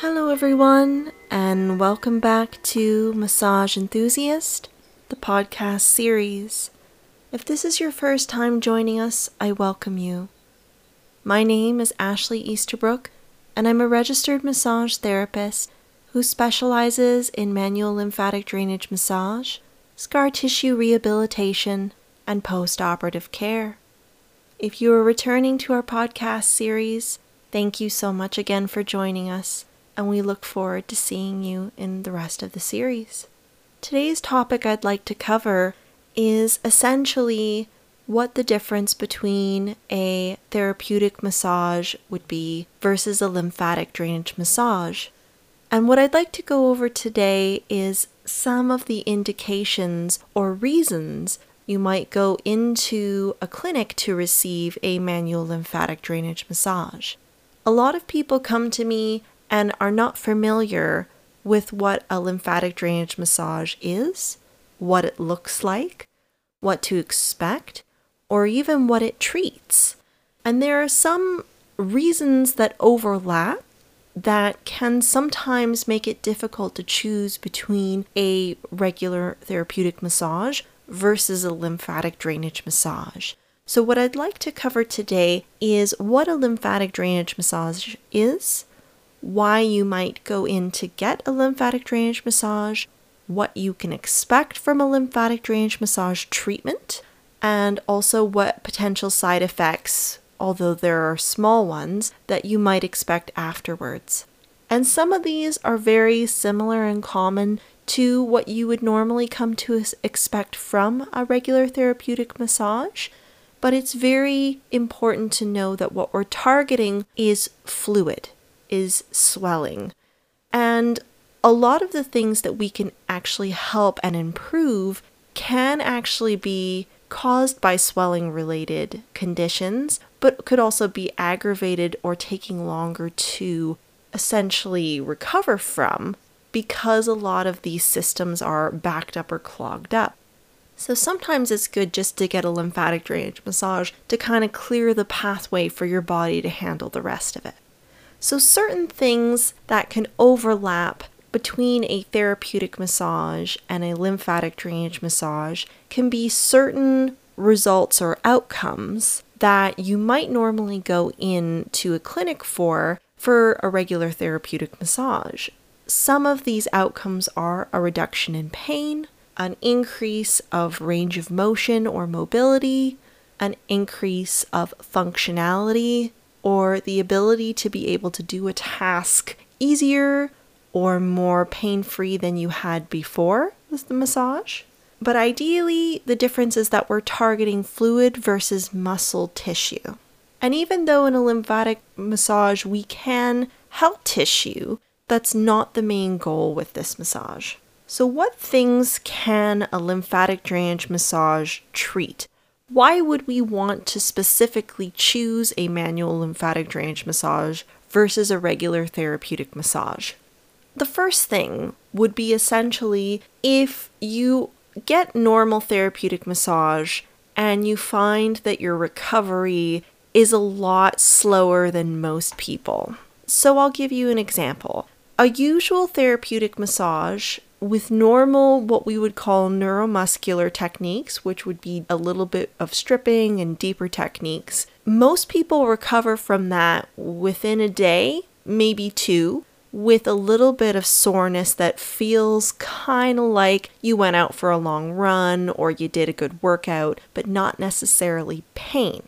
Hello, everyone, and welcome back to Massage Enthusiast, the podcast series. If this is your first time joining us, I welcome you. My name is Ashley Easterbrook, and I'm a registered massage therapist who specializes in manual lymphatic drainage massage, scar tissue rehabilitation, and post operative care. If you are returning to our podcast series, thank you so much again for joining us and we look forward to seeing you in the rest of the series. Today's topic I'd like to cover is essentially what the difference between a therapeutic massage would be versus a lymphatic drainage massage. And what I'd like to go over today is some of the indications or reasons you might go into a clinic to receive a manual lymphatic drainage massage. A lot of people come to me and are not familiar with what a lymphatic drainage massage is, what it looks like, what to expect, or even what it treats. And there are some reasons that overlap that can sometimes make it difficult to choose between a regular therapeutic massage versus a lymphatic drainage massage. So, what I'd like to cover today is what a lymphatic drainage massage is, why you might go in to get a lymphatic drainage massage, what you can expect from a lymphatic drainage massage treatment, and also what potential side effects, although there are small ones, that you might expect afterwards. And some of these are very similar and common to what you would normally come to expect from a regular therapeutic massage. But it's very important to know that what we're targeting is fluid is swelling. And a lot of the things that we can actually help and improve can actually be caused by swelling related conditions, but could also be aggravated or taking longer to essentially recover from because a lot of these systems are backed up or clogged up. So sometimes it's good just to get a lymphatic drainage massage to kind of clear the pathway for your body to handle the rest of it. So, certain things that can overlap between a therapeutic massage and a lymphatic drainage massage can be certain results or outcomes that you might normally go into a clinic for for a regular therapeutic massage. Some of these outcomes are a reduction in pain, an increase of range of motion or mobility, an increase of functionality, or the ability to be able to do a task easier or more pain free than you had before with the massage. But ideally, the difference is that we're targeting fluid versus muscle tissue. And even though in a lymphatic massage we can help tissue, that's not the main goal with this massage. So, what things can a lymphatic drainage massage treat? Why would we want to specifically choose a manual lymphatic drainage massage versus a regular therapeutic massage? The first thing would be essentially if you get normal therapeutic massage and you find that your recovery is a lot slower than most people. So I'll give you an example. A usual therapeutic massage with normal, what we would call neuromuscular techniques, which would be a little bit of stripping and deeper techniques, most people recover from that within a day, maybe two, with a little bit of soreness that feels kind of like you went out for a long run or you did a good workout, but not necessarily pain.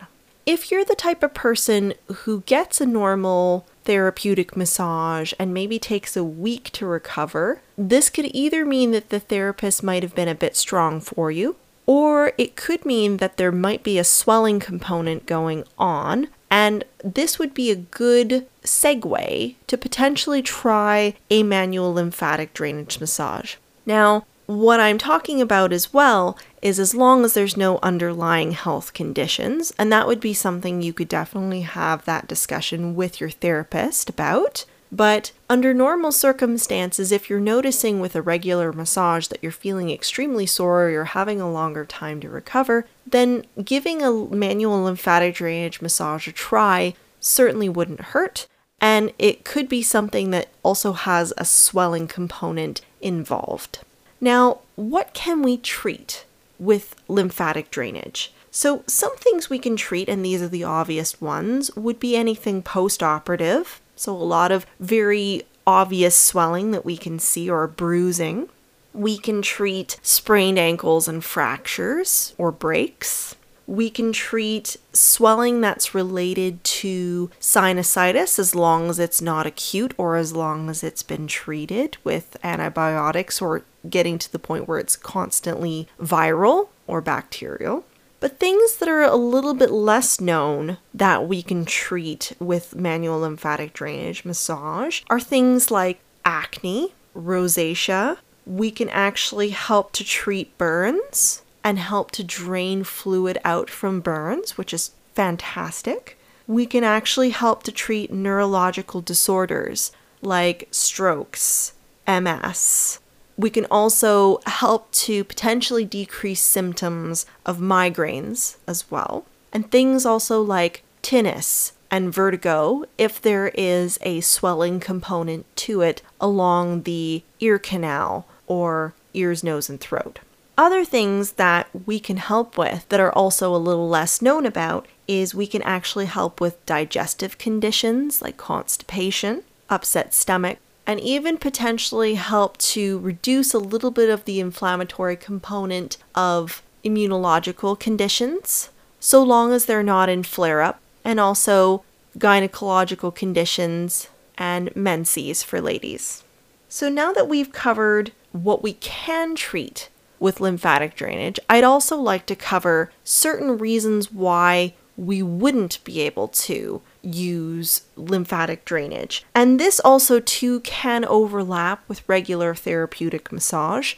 If you're the type of person who gets a normal therapeutic massage and maybe takes a week to recover, this could either mean that the therapist might have been a bit strong for you, or it could mean that there might be a swelling component going on. And this would be a good segue to potentially try a manual lymphatic drainage massage. Now, what I'm talking about as well is as long as there's no underlying health conditions, and that would be something you could definitely have that discussion with your therapist about. But under normal circumstances, if you're noticing with a regular massage that you're feeling extremely sore or you're having a longer time to recover, then giving a manual lymphatic drainage massage a try certainly wouldn't hurt. And it could be something that also has a swelling component involved. Now, what can we treat with lymphatic drainage? So, some things we can treat, and these are the obvious ones, would be anything post operative. So, a lot of very obvious swelling that we can see or bruising. We can treat sprained ankles and fractures or breaks. We can treat swelling that's related to sinusitis as long as it's not acute or as long as it's been treated with antibiotics or getting to the point where it's constantly viral or bacterial. But things that are a little bit less known that we can treat with manual lymphatic drainage massage are things like acne, rosacea. We can actually help to treat burns and help to drain fluid out from burns, which is fantastic. We can actually help to treat neurological disorders like strokes, MS, we can also help to potentially decrease symptoms of migraines as well. And things also like tinnitus and vertigo if there is a swelling component to it along the ear canal or ears, nose, and throat. Other things that we can help with that are also a little less known about is we can actually help with digestive conditions like constipation, upset stomach, and even potentially help to reduce a little bit of the inflammatory component of immunological conditions, so long as they're not in flare up, and also gynecological conditions and menses for ladies. So, now that we've covered what we can treat with lymphatic drainage, I'd also like to cover certain reasons why we wouldn't be able to use lymphatic drainage. And this also too can overlap with regular therapeutic massage.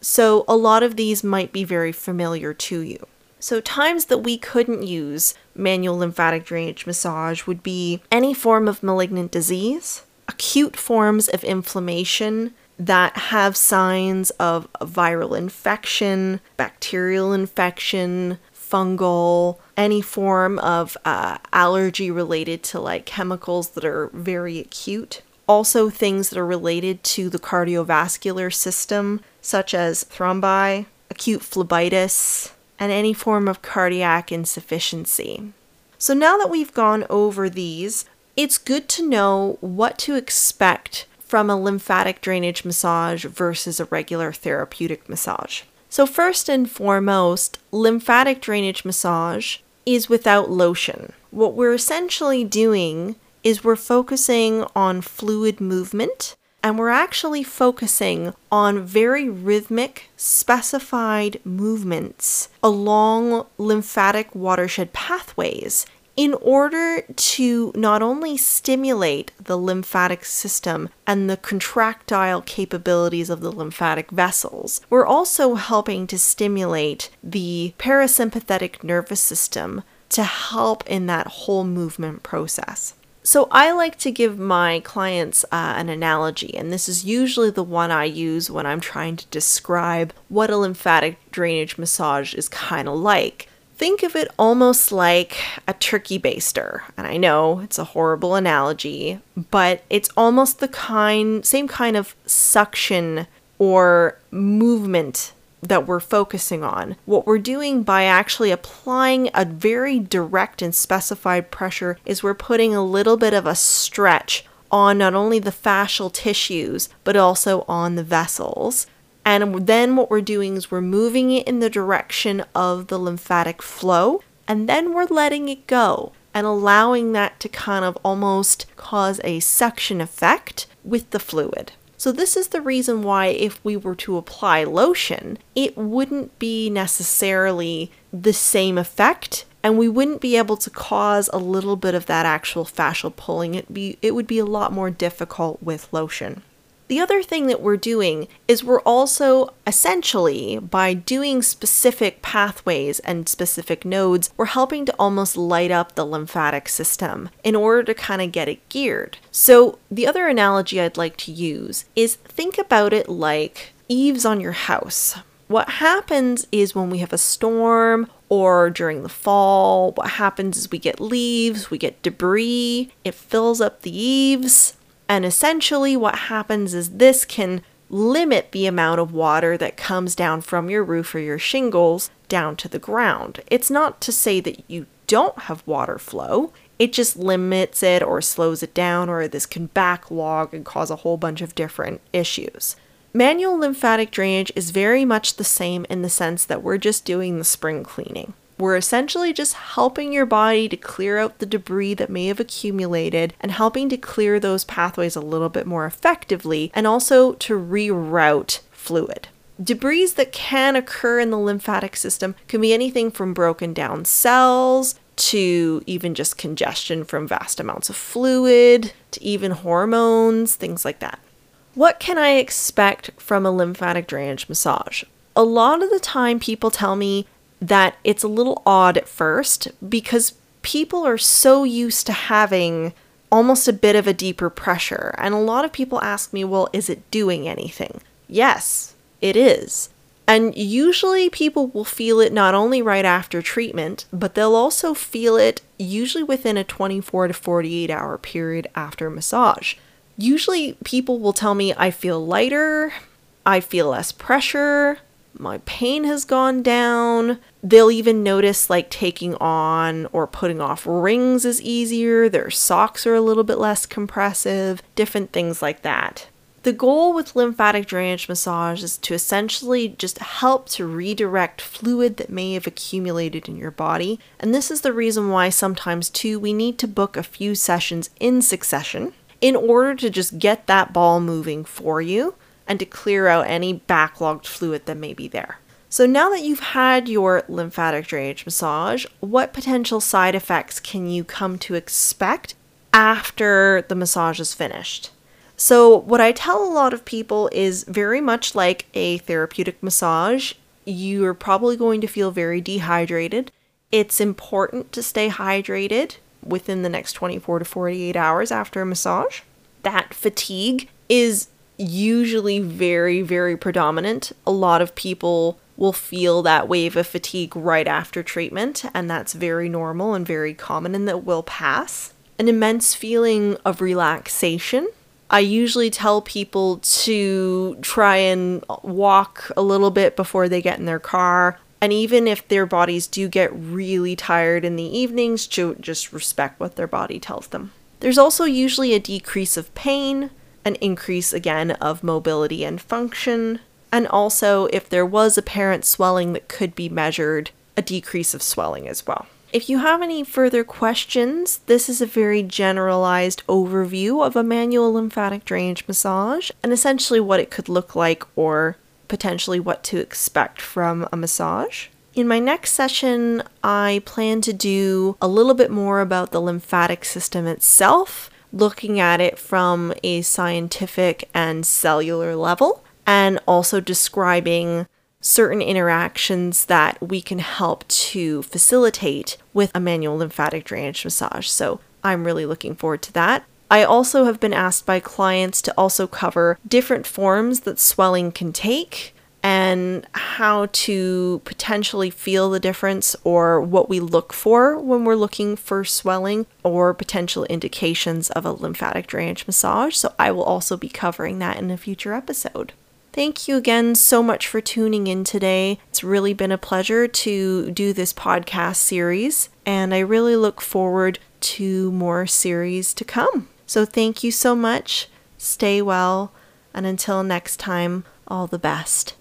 So a lot of these might be very familiar to you. So times that we couldn't use manual lymphatic drainage massage would be any form of malignant disease, acute forms of inflammation that have signs of viral infection, bacterial infection, fungal, any form of uh, allergy related to like chemicals that are very acute. Also, things that are related to the cardiovascular system, such as thrombi, acute phlebitis, and any form of cardiac insufficiency. So, now that we've gone over these, it's good to know what to expect from a lymphatic drainage massage versus a regular therapeutic massage. So, first and foremost, lymphatic drainage massage is without lotion. What we're essentially doing is we're focusing on fluid movement and we're actually focusing on very rhythmic, specified movements along lymphatic watershed pathways in order to not only stimulate the lymphatic system and the contractile capabilities of the lymphatic vessels, we're also helping to stimulate the parasympathetic nervous system to help in that whole movement process. So, I like to give my clients uh, an analogy, and this is usually the one I use when I'm trying to describe what a lymphatic drainage massage is kind of like. Think of it almost like a turkey baster. And I know it's a horrible analogy, but it's almost the kind same kind of suction or movement that we're focusing on. What we're doing by actually applying a very direct and specified pressure is we're putting a little bit of a stretch on not only the fascial tissues, but also on the vessels. And then what we're doing is we're moving it in the direction of the lymphatic flow, and then we're letting it go and allowing that to kind of almost cause a suction effect with the fluid. So, this is the reason why, if we were to apply lotion, it wouldn't be necessarily the same effect, and we wouldn't be able to cause a little bit of that actual fascial pulling. It be it would be a lot more difficult with lotion. The other thing that we're doing is we're also essentially, by doing specific pathways and specific nodes, we're helping to almost light up the lymphatic system in order to kind of get it geared. So, the other analogy I'd like to use is think about it like eaves on your house. What happens is when we have a storm or during the fall, what happens is we get leaves, we get debris, it fills up the eaves, and essentially what happens is this can limit the amount of water that comes down from your roof or your shingles down to the ground. It's not to say that you don't have water flow, it just limits it or slows it down, or this can backlog and cause a whole bunch of different issues. Manual lymphatic drainage is very much the same in the sense that we're just doing the spring cleaning. We're essentially just helping your body to clear out the debris that may have accumulated and helping to clear those pathways a little bit more effectively and also to reroute fluid. Debris that can occur in the lymphatic system can be anything from broken down cells to even just congestion from vast amounts of fluid to even hormones, things like that. What can I expect from a lymphatic drainage massage? A lot of the time, people tell me that it's a little odd at first because people are so used to having almost a bit of a deeper pressure. And a lot of people ask me, well, is it doing anything? Yes, it is. And usually people will feel it not only right after treatment, but they'll also feel it usually within a 24 to 48 hour period after massage. Usually, people will tell me I feel lighter, I feel less pressure, my pain has gone down. They'll even notice like taking on or putting off rings is easier, their socks are a little bit less compressive, different things like that. The goal with lymphatic drainage massage is to essentially just help to redirect fluid that may have accumulated in your body. And this is the reason why sometimes, too, we need to book a few sessions in succession in order to just get that ball moving for you and to clear out any backlogged fluid that may be there. So, now that you've had your lymphatic drainage massage, what potential side effects can you come to expect after the massage is finished? So, what I tell a lot of people is very much like a therapeutic massage, you're probably going to feel very dehydrated. It's important to stay hydrated within the next 24 to 48 hours after a massage. That fatigue is usually very, very predominant. A lot of people will feel that wave of fatigue right after treatment, and that's very normal and very common, and that will pass. An immense feeling of relaxation. I usually tell people to try and walk a little bit before they get in their car. And even if their bodies do get really tired in the evenings, to just respect what their body tells them. There's also usually a decrease of pain, an increase again of mobility and function, and also if there was apparent swelling that could be measured, a decrease of swelling as well. If you have any further questions, this is a very generalized overview of a manual lymphatic drainage massage and essentially what it could look like or potentially what to expect from a massage. In my next session, I plan to do a little bit more about the lymphatic system itself, looking at it from a scientific and cellular level, and also describing certain interactions that we can help to facilitate with a manual lymphatic drainage massage. So I'm really looking forward to that. I also have been asked by clients to also cover different forms that swelling can take and how to potentially feel the difference or what we look for when we're looking for swelling or potential indications of a lymphatic drainage massage. So, I will also be covering that in a future episode. Thank you again so much for tuning in today. It's really been a pleasure to do this podcast series, and I really look forward to more series to come. So thank you so much. Stay well. And until next time, all the best.